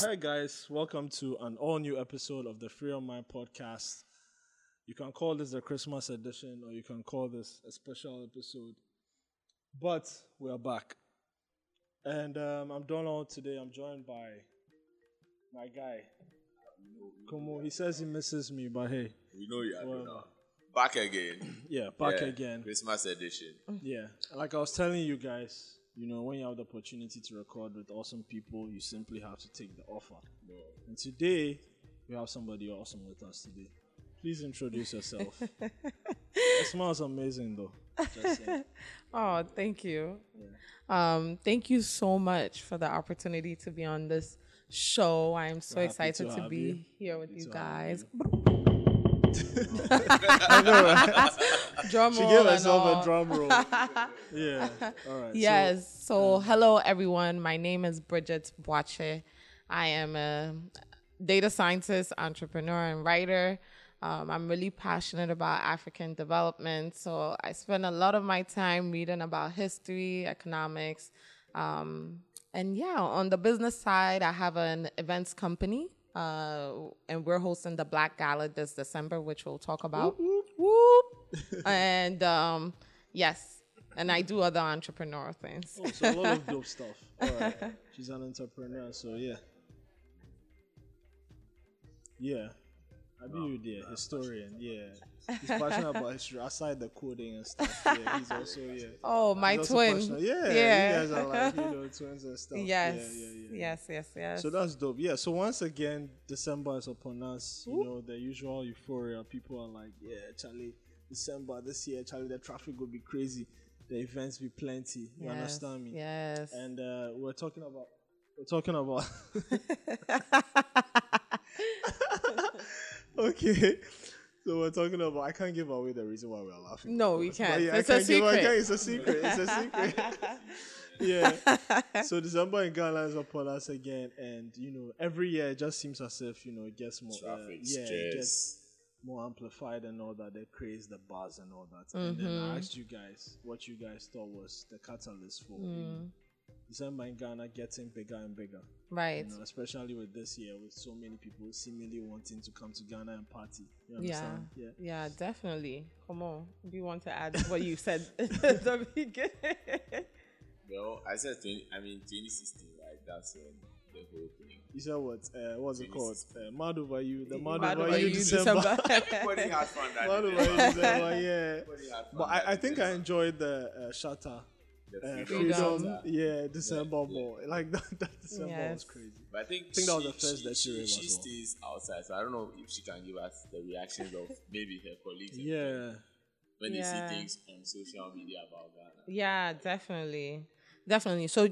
Hey, guys, welcome to an all new episode of the Free Your Mind podcast. You can call this the Christmas edition or you can call this a special episode. But we are back. And um, I'm Donald today. I'm joined by my guy. Comoo, he says he misses me, but hey, We know you are Well, now. Back again. yeah, back Yeah, again. Christmas edition. Yeah, like I was telling you guys, you know, when you have the opportunity to record with awesome people, you simply have to take the offer. And today, we have somebody awesome with us today. Please introduce yourself. it smells amazing, though. Oh, thank you. Um, thank you so much for the opportunity to be on this show. I'm so We're excited to to, be you. here with you to guys. Drum She roll gave and herself a drum roll. yeah. All right. so- Yes. So, hello everyone. My name is Bridget Boakye. I am a data scientist, entrepreneur, and writer. Um, I'm really passionate about African development. So I spend a lot of my time reading about history, economics, um, and yeah. On the business side, I have an events company. Uh, and we're hosting the Black Gala this December, which we'll talk about. Whoop. and um, yes, and I do other entrepreneurial things. Oh, so a lot of dope stuff. Right. She's an entrepreneur, so yeah. Yeah. I be you there, historian, yeah. He's passionate about history aside the coding and stuff. Yeah, he's also yeah. Oh, my He's also twin. passionate- Yeah, Yeah. you guys are like you know twins and stuff. Yes. Yeah, yeah, yeah. Yes, yes, yes. So that's dope. Yeah. So once again, December is upon us. You know the usual euphoria. People are like, yeah, Charlie, December this year, Charlie, the traffic will be crazy. The events be plenty. You yes, understand me? Yes. and uh, we're talking about we're talking about okay so we're talking about i can't give away the reason why we're laughing No, we can't. yeah, It's a can't give- I secret. can't- it's a secret it's a secret yeah so december in ghana is upon us again and you know every year it just seems as if you know it gets more uh, Traffic yeah it gets more amplified and all that, the craze, the buzz and all that. And then Mm-hmm. I asked you guys what you guys thought was the catalyst for you Mm. Know, December in Ghana getting bigger and bigger. right. You know, especially with this year, with so many people seemingly wanting to come to Ghana and party. You Yeah. understand? Yeah. Yeah, definitely. Come on. Do you want to add what you said at the beginning? Well, I said 20, I mean 2016, right? That's when the whole thing. You said what? Uh, what's it called? Uh, mad over you. The mad, Mad over, over you, you, December. Everybody had fun that mad day. over you, December. Yeah. Had fun But I, I think day. I enjoyed the uh, Shatta. The Uh, freedom. freedom, Freedom. yeah, December ball. Like that, that December was crazy. But I think, I think that was the first she, that she she, read she as well. stays outside, so I don't know if she can give us the reactions of maybe her colleagues Yeah. when they Yeah. see things on social media about Ghana. yeah, definitely. Definitely. So,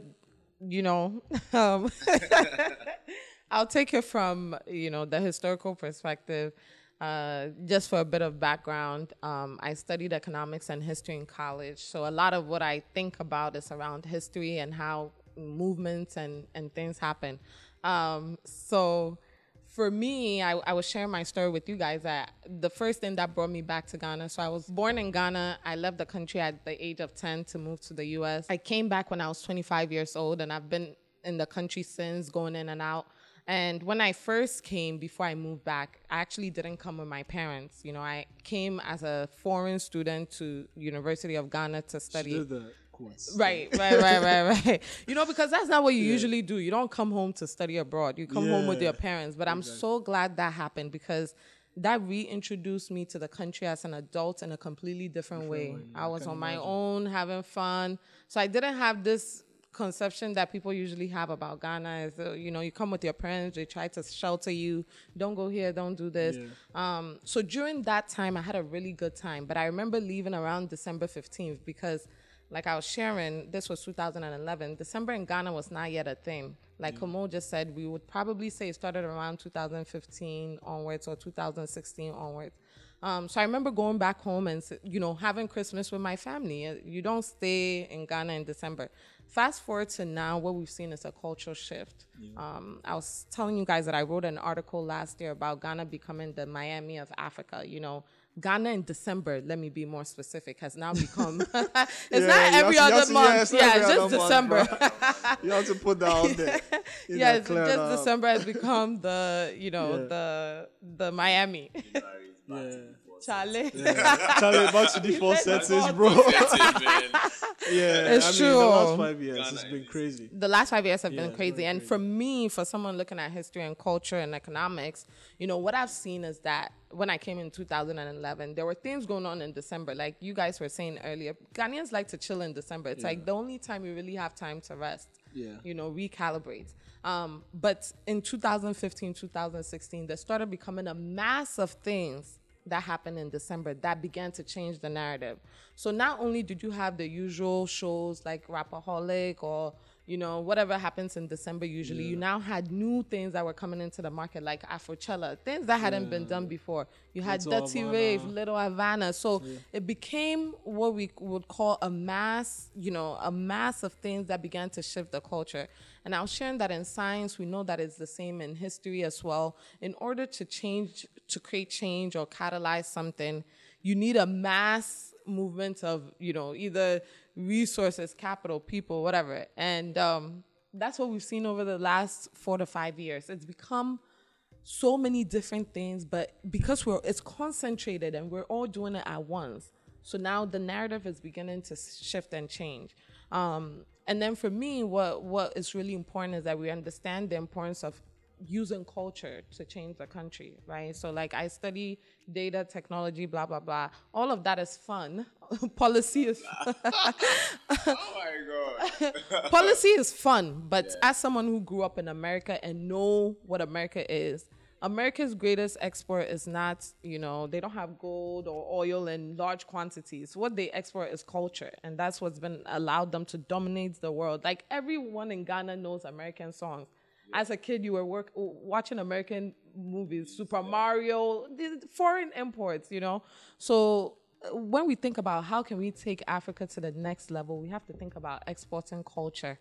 you know, um, I'll take it from, you know, the historical perspective. Uh, just for a bit of background, um, I studied economics and history in college. So a lot of what I think about is around history and how movements and, and things happen. Um, so for me, I, I was sharing my story with you guys that the first thing that brought me back to Ghana. So I was born in Ghana. I left the country at the age of 10 to move to the US. I came back when I was 25 years old and I've been in the country since going in and out. And when I first came, before I moved back, I actually didn't come with my parents. You know, I came as a foreign student to University of Ghana to study. quotes. Right, right, right, right, right. You know, because that's not what you usually do. You don't come home to study abroad. You come home with your parents. But I'm so glad that happened because that reintroduced me to the country as an adult in a completely different, way. I was on my own, having fun. So I didn't have this conception that people usually have about Ghana is uh, you know you come with your parents they try to shelter you don't go here don't do this um so during that time I had a really good time but I remember leaving around December 15th because like I was sharing, this was 2011. December in Ghana was not yet a thing. Like Comoo just said, we would probably say it started around 2015 onwards or 2016 onwards. Um, so I remember going back home and you know having Christmas with my family. Uh, You don't stay in Ghana in December. Fast forward to now, what we've seen is a cultural shift. Um, I was telling you guys that I wrote an article last year about Ghana becoming the Miami of Africa. You know, Ghana in December, let me be more specific, has now become it's Yeah, not you every have to- you other to- yeah, month. it's Yeah, it's just other month, December. You have to put that out there. You yes, just up. December has become the you know Yeah. the the Miami. Yeah. Charlie. Yeah. Charlie, back to default settings, bro. yeah, It's I mean, true. the last five years, Ghana it's been crazy. the last five years have Yeah, been it's crazy. And crazy. for me, for someone looking at history and culture and economics, you know, what I've seen is that when I came in 2011, there were things going on in December. Like you guys were saying earlier, Ghanaians like to chill in December. It's like the only time we really have time to rest. Yeah. You know, recalibrate. Um, but in 2015, 2016, there started becoming a mass of things that happened in December that began to change the narrative. So not only did you have the usual shows like Rapperholic or you know whatever happens in December usually, you now had new things that were coming into the market like Afrochella, things that hadn't been done before. You had Little Dirty Havana. Rave, Little Havana. So it became what we would call a mass, you know, a mass of things that began to shift the culture. And I was sharing that in science, we know that it's the same in history as well. In order to change, to create change or catalyze something, you need a mass movement of, you know, either resources, capital, people, whatever. And um, that's what we've seen over the last four to five years. It's become so many different things, but because we're it's concentrated and we're all doing it at once. So now the narrative is beginning to shift and change. Um, and then for me, what what is really important is that we understand the importance of using culture to change the country, right? So like I study data, technology, blah blah blah. All of that is fun. Policy is Oh my god. policy is fun, but as someone who grew up in America and know what America is, America's greatest export is not, you know, they don't have gold or oil in large quantities. What they export is culture, and that's what's been allowed them to dominate the world. Like everyone in Ghana knows American songs. As a kid, you were work, watching American movies, Super Mario, the foreign imports, you know. So uh, when we think about how can we take Africa to the next level, we have to think about exporting culture.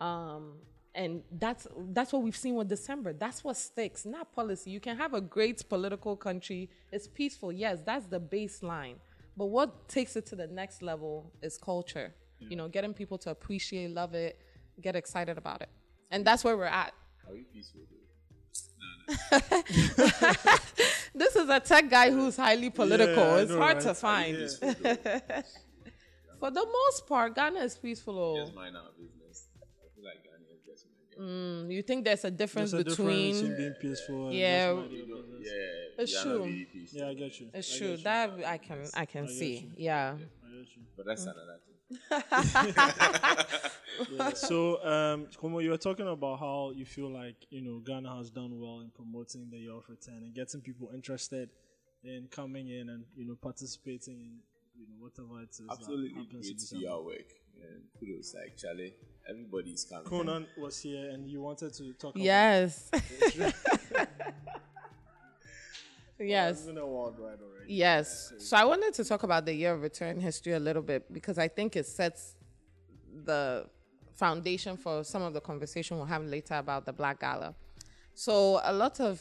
Um, and that's that's what we've seen with December. That's what sticks, not policy. You can have a great political country. It's peaceful, yes, that's the baseline. But what takes it to the next level is culture. You know, getting people to appreciate, love it, get excited about it, and that's where we're at. Are we peaceful though? This is a tech guy who's highly political. Yeah, it's know, hard right? to find. Peaceful though. For the most part, Ghana is peaceful. Just mind our business. I feel like Ghanaians just Mm, You think there's a difference There's a between? difference between being peaceful and Yeah. just minding. Yeah, It's we true. really. Yeah, I get you. It's I true you. that I can I can get see. you. Yeah. I get you. But that's another thing. Yeah, so, um, Comoo, you were talking about how you feel like you know Ghana has done well in promoting the year of return and getting people interested in coming in and you know participating in you know whatever it is. Absolutely happens great to December. see our work. And kudos, like Charlie, everybody's coming. Conan was here and you wanted to talk. Yes. Yes. it's been a ride already. Yes. So I wanted to talk about the year of return history a little bit because I think it sets the foundation for some of the conversation we'll have later about the Black Gala. So a lot of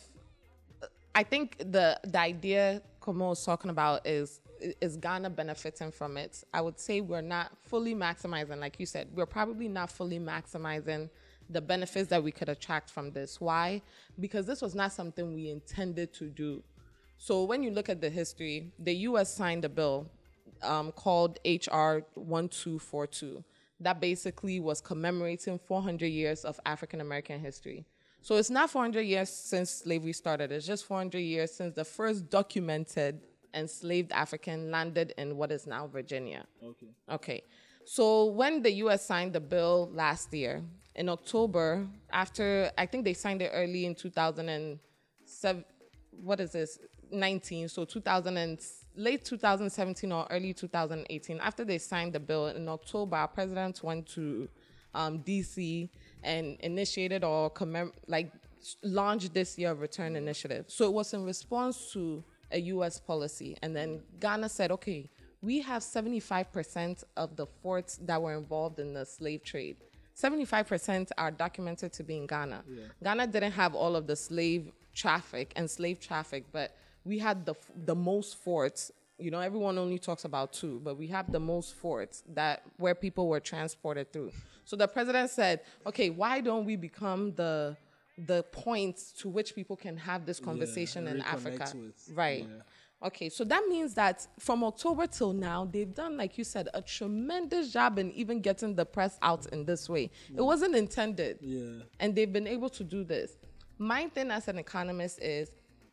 I think the the idea Comoo was talking about is is Ghana benefiting from it. I would say we're not fully maximizing, like you said, we're probably not fully maximizing the benefits that we could attract from this. Why? Because this was not something we intended to do. So when you look at the history, the U.S. signed a bill um, called HR 1242 that basically was commemorating 400 years of African American history. So it's not 400 years since slavery started. It's just 400 years since the first documented enslaved African landed in what is now Virginia. Okay. Okay. So when the US signed the bill last year, in October, after I think they signed it early in 2007, what is this? 19, so 2000 and late 2017 or early 2018. After they signed the bill in October, our president went to um, DC and initiated or commem- like launched this year of return initiative. So it was in response to a U.S. policy, and then Ghana said, okay, we have 75% of the forts that were involved in the slave trade. 75% are documented to be in Ghana. Ghana didn't have all of the slave traffic and slave traffic, but we had the the most forts. You know, everyone only talks about two, but we have the most forts that where people were transported through. So the president said, "Okay, why don't we become the the points to which people can have this conversation in Africa?" with, Right. Okay, so that means that from October till now, they've done, like you said, a tremendous job in even getting the press out in this way. It wasn't intended. Yeah. And they've been able to do this. My thing as an economist is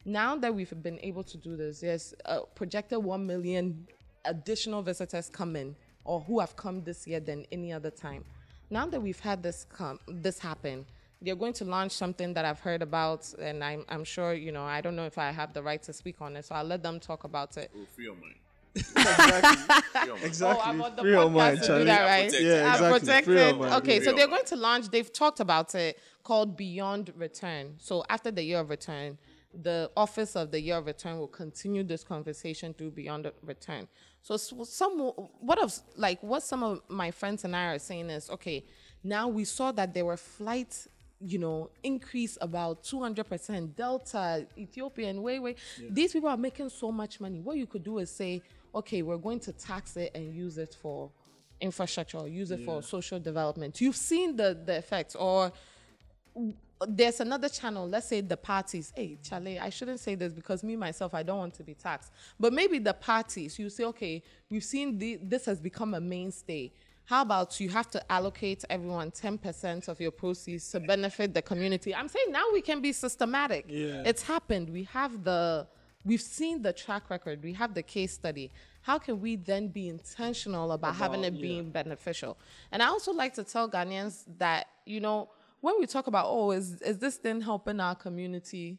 now that we've been able to do this, there's a projected 1 million additional visitors coming or who have come this year than any other time. Now that we've had this come, this happen, they're going to launch something that I've heard about, and I'm, I'm sure, you know, I don't know if I have the right to speak on it, so I'll let them talk about it. Oh, free your mind. exactly. Free your mind. Exactly. Oh, I'm on the Free your podcast mind, to do that, right? Protected. Yeah, I'm exactly. protected. Free your mind. Okay, Free so they're mind. going to launch. They've talked about it called Beyond Return. So after the year of return, the office of the year of return will continue this conversation through Beyond Return. So some what of like what some of my friends and I are saying is okay. Now we saw that there were flights you know, increase about 200%. Delta, Ethiopian, way, way. These people are making so much money. What you could do is say, okay, we're going to tax it and use it for infrastructure or use it for social development. You've seen the, the effects. Or there's another channel, let's say the parties. Hey, Charlie, I shouldn't say this because me, myself, I don't want to be taxed. But maybe the parties, you say, okay, we've seen the, this has become a mainstay. How about you have to allocate everyone 10% of your proceeds to benefit the community? I'm saying now we can be systematic. Yeah. It's happened. We have the, we've seen the track record. We have the case study. How can we then be intentional about, having it yeah. being beneficial? And I also like to tell Ghanaians that, you know, when we talk about, oh, is, is this thing helping our community?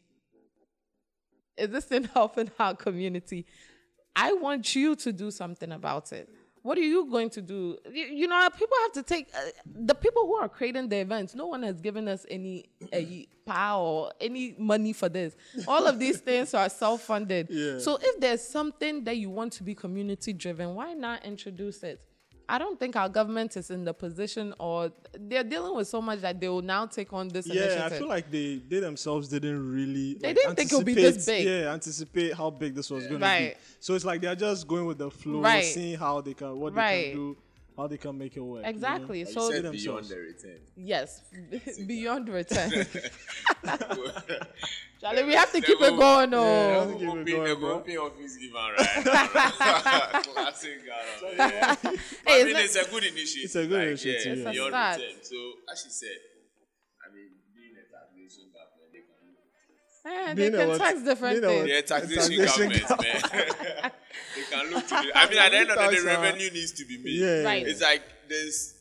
Is this thing helping our community? I want you to do something about it. What are you going to do? You, you know, people have to take uh, the people who are creating the events. No one has given us any uh, power or any money for this. All of these things are self-funded. Yeah. So if there's something that you want to be community driven, why not introduce it? I don't think our government is in the position or they're dealing with so much that they will now take on this Yeah, initiative. I feel like they they themselves didn't really. They like, didn't think it would be this anticipate- big. Yeah, anticipate how big this was going Right. to be. So it's like they're just going with the flow, Right. seeing how they can, what they can do, how they can make it work. you know? exactly. You So said themselves. beyond the return. yes, beyond return. Charlie, we have to keep it going. Yeah, Oh, have to oh. keep it Open- going, the bro. open office given right. Classic uh, Ghana. Yeah. But Hey, I is mean, that- it's a good initiative. It's a good like, initiative, Yeah, It's a beyond start. return. So, as she said, Eh, they Being a can tax different Being a what? things. They're taxation, taxation government, man. they can look to the, I mean, at the end of the day, Tax, revenue needs to be made. Yeah. Right. It's like there's,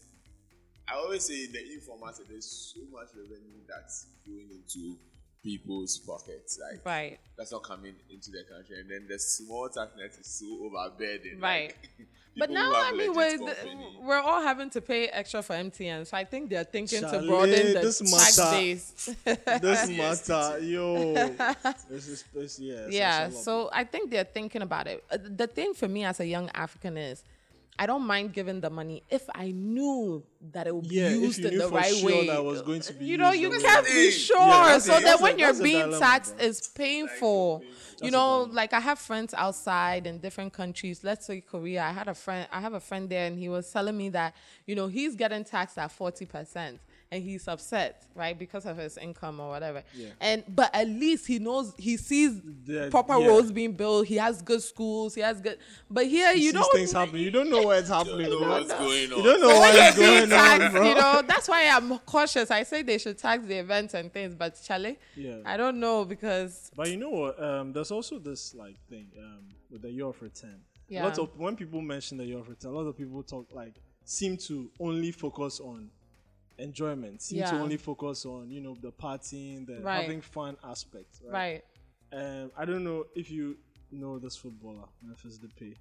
I always say in the informal sector, there's so much revenue that's going into people's pockets. Like, Right. that's not coming into the country. And then the small tax net is so overburdened. Right. Like, But now, I mean, legit we're, company- we're all having to pay extra for MTN. So I think they're thinking Charlie, to broaden the this tax matter- base. This matter, yo. This is, this, yeah. yeah. it's a lot. So I think they're thinking about it. Uh, The thing for me as a young African is, I don't mind giving the money if I knew that it would be Yeah, used in the right sure way. that was going to be you know, you way can't it be sure, Yeah, so a- that when a- you're being taxed, bro. it's painful. You know, like I have friends outside in different countries. Let's say Korea. I had a friend. I have a friend there, and he was telling me that you know he's getting taxed at forty percent, and he's upset, right, because of his income or whatever. Yeah. And but at least he knows he sees The- proper yeah. roads being built. He has good schools. He has good. But here, you You don't. things happening. You don't know what's happening, don't know what's going on. You don't know what's you're being going on, bro. you know, that's why I'm cautious. I say they should tax the events and things, but Charlie, Yeah. I don't know because But you know what? Um, there's also this like thing um, with the year of return. Yeah. Lots of when people mention the year of return, a lot of people talk like seem to only focus on enjoyment. Seem to only focus on you know the partying, the Right. having fun aspect. Right. right. Um, I don't know if you know this footballer, Memphis Depay.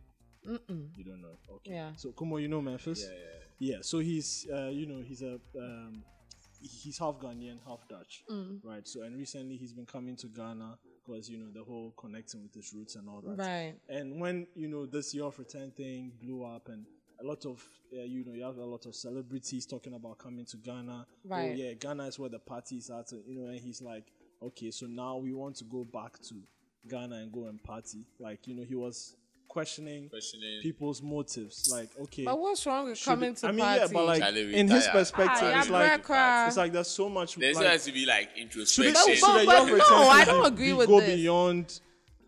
You don't know. Okay. Yeah. So Kumo, you know Memphis. Yeah, yeah. Yeah, so he's uh, you know he's a um, he's half Ghanaian, half Dutch, Mm. right? So and recently he's been coming to Ghana because you know the whole connecting with his roots and all that. Right. And when you know this year of return thing blew up and a lot of uh, you know you have a lot of celebrities talking about coming to Ghana. Right. Oh yeah, Ghana is where the parties are. To, you know, and he's like, okay, so now we want to go back to Ghana and go and party. Like you know, he was questioning Questioning. people's motives. Like okay, But what's wrong with coming it- to I mean, party? yeah, but like in his perspective, Ah, it's like it's like there's so much. There like, has to be like introspection. But- should but- the but no, I don't agree with go this. beyond.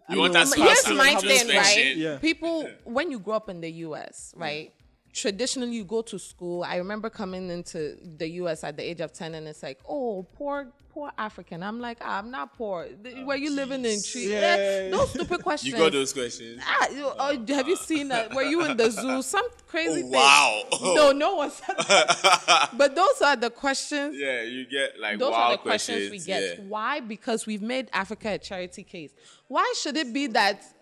You want know, us to here's my thing, right? Yeah. People, when you grow up in the U.S., right? Traditionally, you go to school. I remember coming into the U.S. at the age of ten, and it's like, oh, poor, poor African. I'm like, ah, I'm not poor. Th- Were you living in trees? Yeah. those stupid questions. You got those questions. Ah, oh, have you seen that? Were you in the zoo? Some crazy Oh, thing. wow. No, no one said that. but those are the questions Yeah, you get like those wild are the questions, we get. Yeah. Why? Because we've made Africa a charity case. Why should it be that w-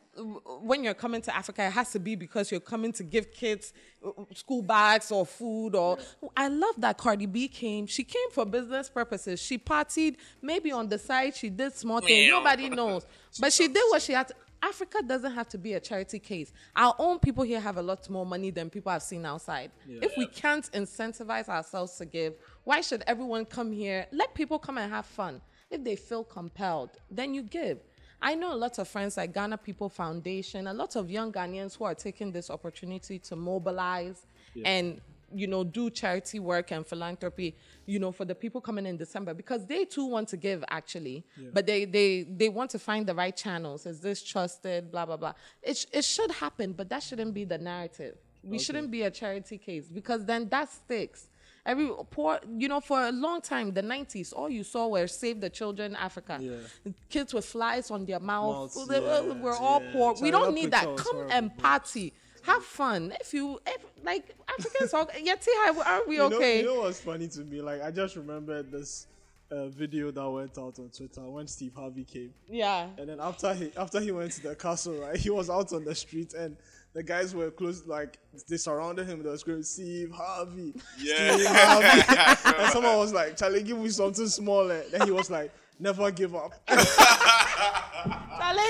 when you're coming to Africa, it has to be because you're coming to give kids uh, school bags or food? Or I love that Cardi B came. She came for business purposes. She partied. Maybe on the side, she did small things. Nobody knows, but she did what she had. to. Africa doesn't have to be a charity case. Our own people here have a lot more money than people have seen outside. If we can't incentivize ourselves to give, why should everyone come here? Let people come and have fun. If they feel compelled, then you give. I know a lot of friends like Ghana People Foundation, a lot of young Ghanaians who are taking this opportunity to mobilize and you know do charity work and philanthropy you know for the people coming in december because they too want to give actually. But they they they want to find the right channels. Is this trusted? Blah blah blah. It, sh- it should happen but that shouldn't be the narrative. We shouldn't be a charity case because then that sticks every poor you know for a long time the 90s all you saw were save the children africa Yeah. kids with flies on their mouth Mouths, They were- we're all yeah. poor we don't need that come and party have fun if you if, like africans are yeah see how are we You know, okay you know what's funny to me? Like I just remembered this uh, video that went out on Twitter when Steve Harvey came, yeah and then after he after he went to the castle, right? He was out on the street and. The guys were close, like they surrounded him. They were screaming, "Steve Harvey, Yeah. Steve Harvey!" and someone was like, "Charlie, give me something smaller." Then he was like, "Never give up." Charlie,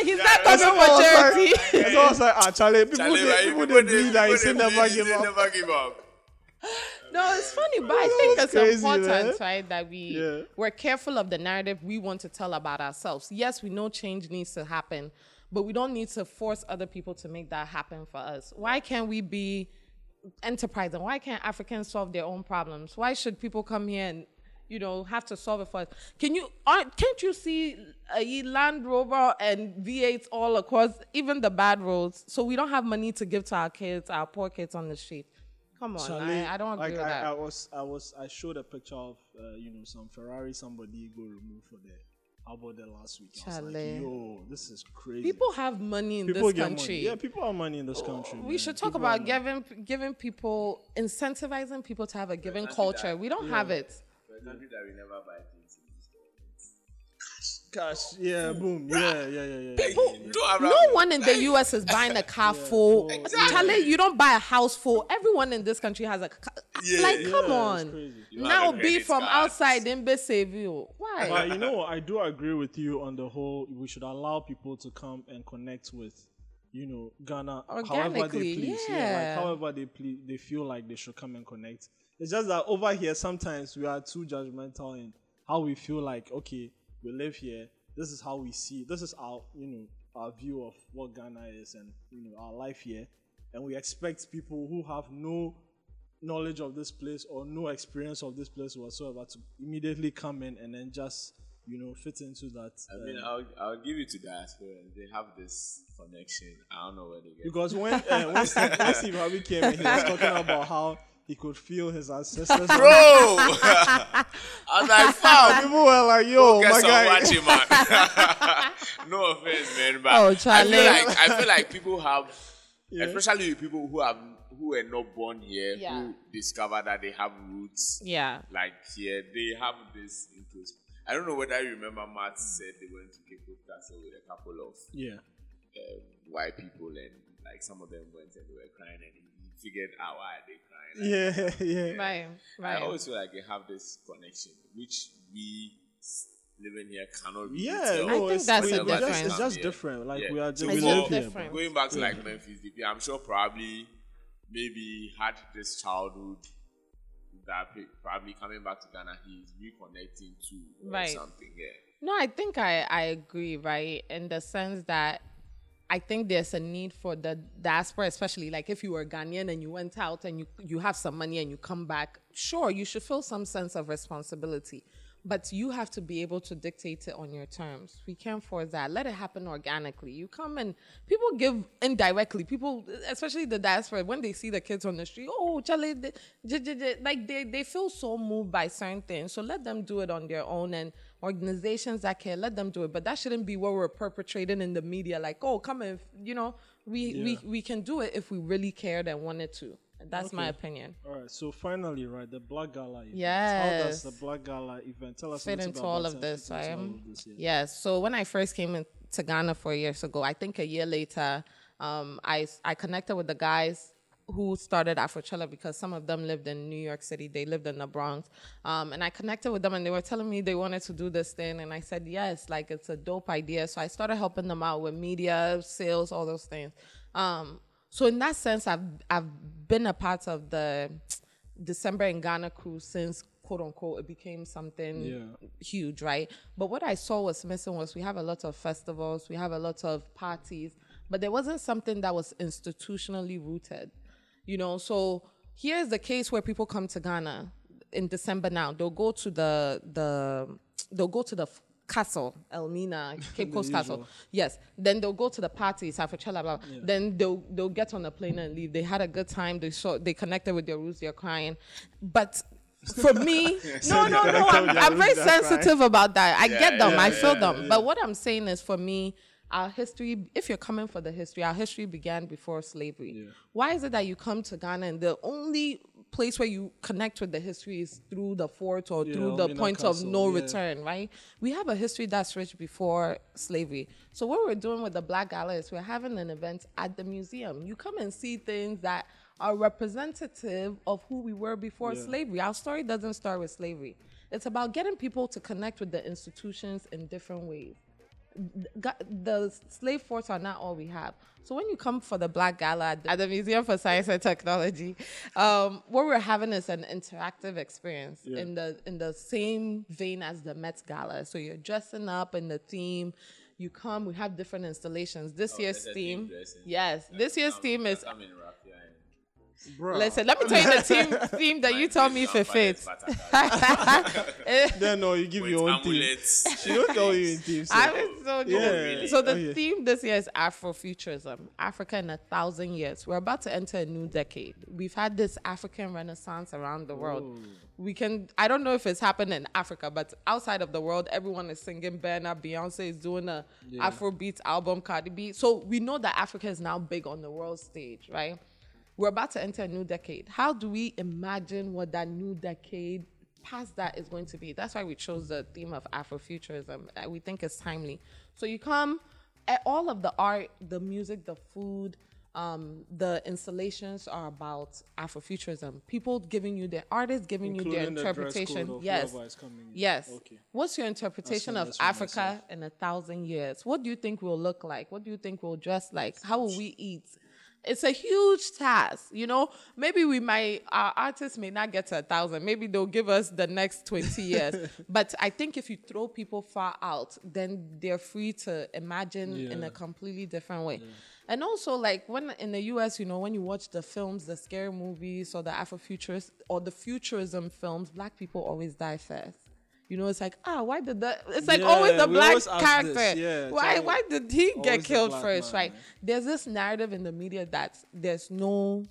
he's not And coming someone for was charity like, and someone was like, "Ah, Charlie, people, Charlie, they, right, people, people they they- bleed. I people say they never give up." Never give up. No, it's funny, but I think it's crazy, important, man. right, that we Yeah. we're careful of the narrative we want to tell about ourselves. Yes, we know change needs to happen, but we don't need to force other people to make that happen for us. Why can't we be enterprising? Why can't Africans solve their own problems? Why should people come here and you know have to solve it for us? Can you aren't can't you see a Land Rover and V8s all across even the bad roads? So we don't have money to give to our kids, our poor kids on the street. Come on, Charlie, I, I don't agree like with I, that. I was, I was, I showed a picture of, uh, you know, some Ferrari somebody go remove for the about the last week. I was Charlie. like, yo, this is crazy. People have money in People this get country. money. Yeah, people have money in this country. we man. should talk People have about money. giving giving people incentivizing people to have a given culture. We don't have it. For a country that we never buy things in installments. cash. Yeah, boom. Yeah, yeah, yeah, yeah. yeah. You don't have No that- one in the US is buying a car full. Exactly. Charlie, you don't buy a house full. Everyone in this country has a car. Yeah. like, Yeah, come on. Now be from card. outside and be save you. Why? But you know, I do agree with you on the whole. We should allow people to come and connect with, you know, Ghana however they Organically, please. yeah. like however they please, they feel like they should come and connect. It's just that over here, sometimes we are too judgmental in how we feel like. Okay, we live here. This is how we see. This is our, you know, our view of what Ghana is, and you know, our life here. And we expect people who have no knowledge of this place or no experience of this place whatsoever to immediately come in and then just you know fit into that I uh, mean, I'll, I'll give it to diaspora. They have this connection. I don't know where they get because when uh, when, Steve, when Steve Harvey came in he was talking about how he could feel his ancestors Bro! I was like, fam, people were like yo get my some guy watching, man. no offense, man, but Oh, I feel like I feel like people have, Yeah. especially people who have who were not born here, Yeah. who discover that they have roots yeah. like here, they have this interest. I don't know whether you remember Matt said they went to Cape Coast Castle with a couple of yeah um, white people and like some of them went and they were crying and he figured out why they crying. Like, Yeah, yeah. Right, right. I right. always feel like they have this connection, which we living here cannot really Yeah, tell. I think that's we- the we just, difference. it's just different. Like Yeah. we are, So we It's live just here. different. Going back to like Memphis Depay, I'm sure probably maybe had this childhood that probably coming back to Ghana, he's reconnecting to Right. something. Yeah. No, I think I, I agree, right? In the sense that I think there's a need for the diaspora, especially like if you were Ghanaian and you went out and you you have some money and you come back, sure, you should feel some sense of responsibility. But you have to be able to dictate it on your terms. We can't force that. Let it happen organically. You come and people give indirectly. People, especially the diaspora, when they see the kids on the street, oh, Charlie, like they, they feel so moved by certain things. So let them do it on their own. And organizations that care, let them do it. But that shouldn't be what we're perpetrating in the media. Like, oh, come and you know, we we we can do it if we really cared and wanted to. That's my opinion. All right, so finally, right, the Black Gala event. How Yes. does the Black Gala event tell us fit into all of this, into right? all of this, yeah. Yes. So when I first came in to Ghana four years ago, I think a year later, um, I I connected with the guys who started Afrochella because some of them lived in New York City. They lived in the Bronx, um, and I connected with them, and they were telling me they wanted to do this thing, and I said yes, like it's a dope idea. So I started helping them out with media, sales, all those things. Um, so in that sense, I've I've been a part of the December in Ghana cruise since quote unquote it became something Yeah. huge, right? But what I saw was missing was we have a lot of festivals, we have a lot of parties, but there wasn't something that was institutionally rooted, you know. So here's the case where people come to Ghana in December now. They'll go to the the they'll go to the castle, Elmina, Cape Coast Castle. Yes. Then they'll go to the parties, Afrochella, blah. blah. Then they'll they'll get on the plane and leave. They had a good time. They saw they connected with their roots. They're crying, but. For me, no, no, no. I'm, I'm very sensitive about that. I get them. I feel them. But what I'm saying is, for me, our history. If you're coming for the history, our history began before slavery. Why is it that you come to Ghana and the only place where you connect with the history is through the fort or through the point of no yeah. return, right? We have a history that's rich before slavery. So what we're doing with the Black Gala is we're having an event at the museum. You come and see things that are representative of who we were before slavery. Our story doesn't start with slavery. It's about getting people to connect with the institutions in different ways the slave forts are not all we have. So when you come for the Black Gala at the, at the Museum for Science and Technology, um, what we're having is an interactive experience in the in the same vein as the Met Gala. So you're dressing up in the theme. You come. We have different installations. This year's there's theme yes, this year's Come- theme is. come in raffia and Bruh. Listen, let me tell you the theme theme that you told me for fit. Then no, you give With your own team. amulets. She don't tell you in teams. I was so good. Yeah. really? So the oh, Okay. theme this year is Afrofuturism, Africa in a thousand years. We're about to enter a new decade. We've had this African Renaissance around the world. We can, I don't know if it's happened in Africa, but outside of the world, everyone is singing Burna. Beyonce is doing a Afrobeat album, Cardi B. So we know that Africa is now big on the world stage, right? We're about to enter a new decade. How do we imagine what that new decade past that is going to be? That's why we chose the theme of Afrofuturism. Uh, We think it's timely. So you come, eh, all of the art, the music, the food, um, the installations are about Afrofuturism. People giving you their artists giving you their Including the interpretation. yes. whoever is coming in. Yes. Okay. What's your interpretation of from- that's from Africa in a thousand years? What do you think we'll look like? What do you think we'll dress like? How will we eat? It's a huge task, you know. Maybe we might, our artists may not get to a thousand. Maybe they'll give us the next 20 years. but I think if you throw people far out, then they're free to imagine in a completely different way. And also, like when in the US, you know, when you watch the films, the scary movies or the Afrofuturist or the futurism films, black people always die first. You know, it's like, ah, why did that? It's like always the black always character. yeah, why? Why did he get killed first? man, right? man. There's this narrative in the media that there's no,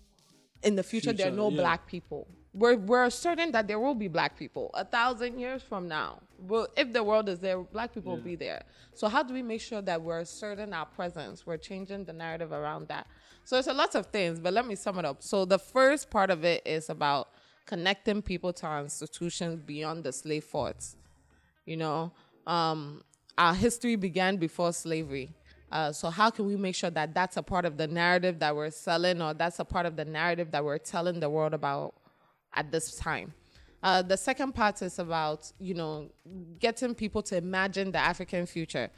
in the future, there are no yeah. black people. We're we're certain that there will be black people a thousand years from now. Well, if the world is there, black people will be there. So how do we make sure that we're certain our presence? We're changing the narrative around that. So it's a lot of things, but let me sum it up. So the first part of it is about connecting people to our institutions beyond the slave forts. You know, um, our history began before slavery. Uh, so how can we make sure that that's a part of the narrative that we're selling, or that's a part of the narrative that we're telling the world about at this time? Uh, the second part is about you know getting people to imagine the African future.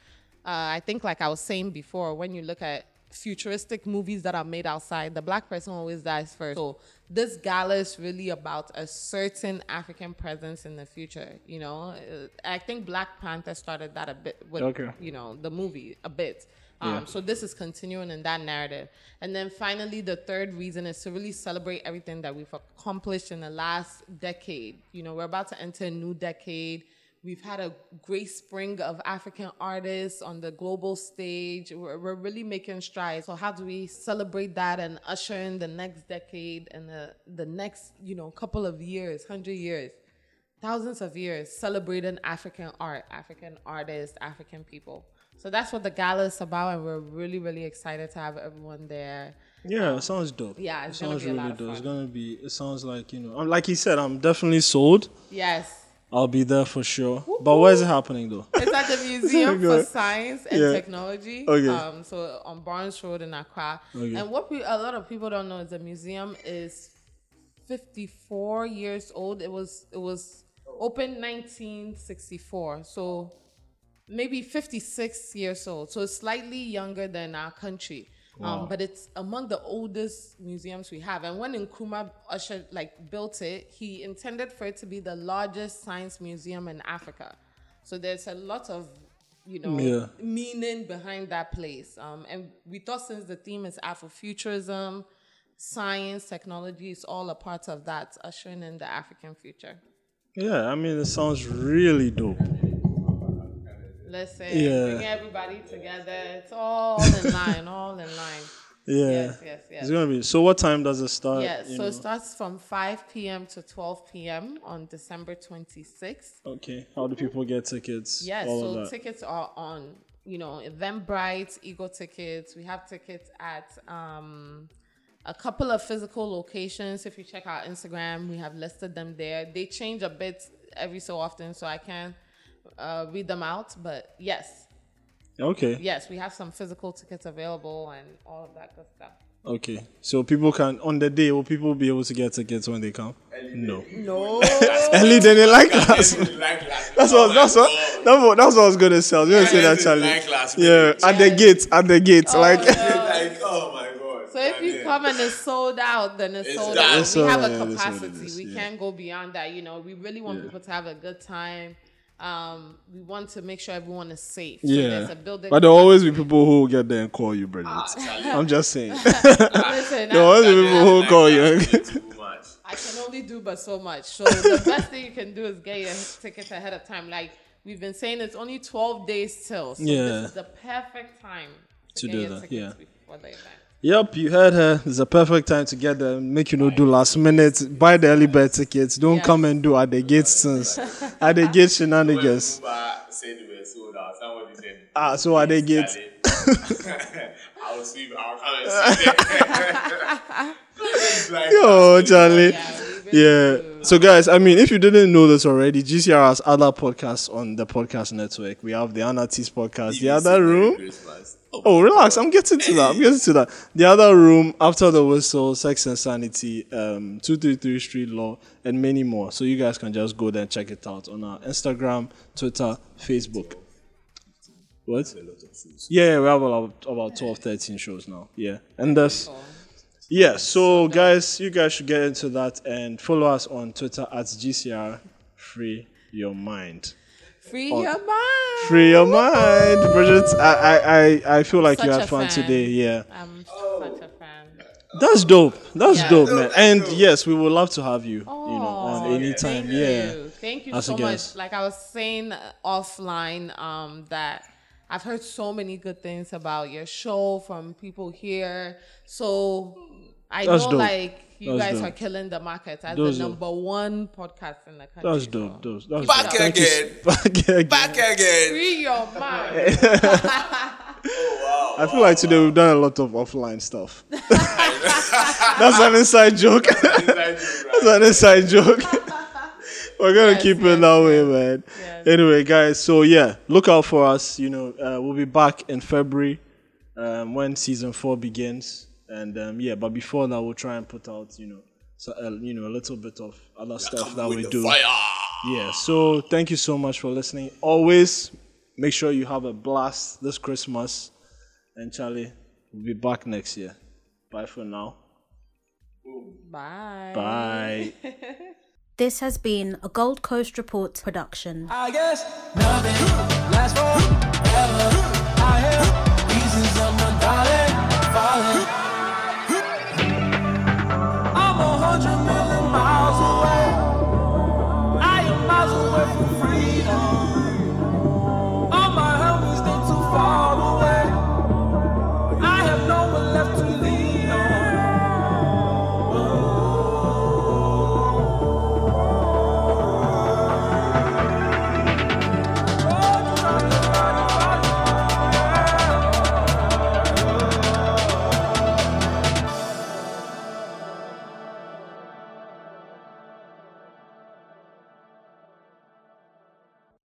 Uh, I think, like I was saying before, when you look at futuristic movies that are made outside, the black person always dies first. So this gala is really about a certain African presence in the future. You know, Uh, I think Black Panther started that a bit with Okay. you know the movie a bit. Um, Yeah. So this is continuing in that narrative, and then finally the third reason is to really celebrate everything that we've accomplished in the last decade. You know, we're about to enter a new decade. We've had a great spring of African artists on the global stage. We're, we're really making strides. So how do we celebrate that and usher in the next decade and the, the next, you know, couple of years, hundred years, thousands of years celebrating African art, African artists, African people. So that's what the gala is about, and we're really, really excited to have everyone there. Yeah, it sounds dope. Yeah, it sounds really dope. It's gonna be. It sounds like you know, I'm- like he said, I'm definitely sold. Yes. I'll be there for sure. But where is it happening though? It's at the Museum for Science and Yeah. Technology. Okay. Um, so on Barnes Road in Accra. Okay. And what we, a lot of people don't know is the museum is 54 years old. It was it was opened 1964. So maybe 56 years old. So slightly younger than our country. Um, but it's among the oldest museums we have. And when Nkrumah ushered, like built it, he intended for it to be the largest science museum in Africa. So there's a lot of, you know, Yeah. meaning behind that place. Um, and we thought since the theme is Afrofuturism, science, technology is all a part of that, ushering in the African future. Yeah, I mean, it sounds really dope. Listen, Yeah. bring everybody together. It's all in line, all in line. Yeah. Yes, yes, yes. It's gonna be. So, what time does it start? Yeah, so know? it starts from 5 p.m. to 12 p.m. on December 26th. Okay. How do people get tickets? Yes, All so of that. tickets are on, you know, Eventbrite, Ego Tickets. We have tickets at um, a couple of physical locations. If you check our Instagram, we have listed them there. They change a bit every so often, so I can't uh, read them out. But yes, okay. yes, we have some physical tickets available and all of that good stuff. Okay. So people can on the day. Will people be able to get tickets when they come? No. No. Early then they like class. That's what. That's Oh what. That's what. That's what I was gonna say. I was gonna say that, this Charlie. Yeah, at the gate. At the gate. like. Like, oh my god. So if you Goddamn. come and it's sold out, then it's, It's sold done. out. We have out, a yeah, that's what capacity. we can't go beyond that. You know, we really want people to have a good time. Um, we want to make sure everyone is safe. So Yeah. there's a building. But there'll always be people who will get there and call you, Bridget. Charlie. I'm just saying. Listen, There'll always I, be people who will call you. I can only do but so much. So the best thing you can do is get your tickets ahead of time. Like we've been saying, it's only 12 days till. So Yeah. this is the perfect time to, To get do your that, tickets yeah. before the event. Yep, you heard her. It's a perfect time to get there. Make you know do last minute. Buy the early bird tickets. Don't Yes. come and do at the gate since at the gate shenanigans. Uber said we were sold out. Somebody. Ah, so at the gate. I'll see. I'll come and see them. It's like, Oh, Charlie. Yeah, we really Yeah. do. So, guys, I mean, if you didn't know this already, GCR has other podcasts on the podcast network. We have the Anatis podcast, the other room. Christmas. Oh, relax. I'm getting to that. I'm getting to that. The other room, After the Whistle, Sex and Sanity, um, 233 Street Law, and many more. So you guys can just go there and check it out on our Instagram, Twitter, Facebook. What? Yeah, we have about, about 12, 13 shows now. Yeah. And that's. Yeah, so guys, you guys should get into that and follow us on Twitter at GCR Free Your Mind. Free your mind. Free your mind, Bridget. I I I, feel like you Such had fun fan. today. Yeah, I'm such a fan. that's dope. That's Yeah. dope, man. And yes, we would love to have you. you know, on Oh, any time. Thank Yeah. you. Thank you As so much. Like I was saying offline, um, that I've heard so many good things about your show from people here. So I That's know dope. like you That's guys dope. are killing the market as Those the dope. number one podcast in the country. That's so dope. Those. That's Back dope. Thank you s- again. Back again. Back again. Free your mind. oh, wow, I feel like today we've done a lot of offline stuff. That's an inside joke. That's an inside joke. We're gonna Yes, keep it yes, that way, man. Yes. Anyway, guys, so yeah, look out for us. You know, uh, we'll be back in February um, when season four begins. And um, yeah, but before that, we'll try and put out, you know, so, uh, you know, a little bit of other stuff that we do. Fire. Yeah. So thank you so much for listening. Always make sure you have a blast this Christmas. And Charlie, we'll be back next year. Bye for now. Bye. Bye. This has been a Gold Coast Report production. I guess nothing lasts forever.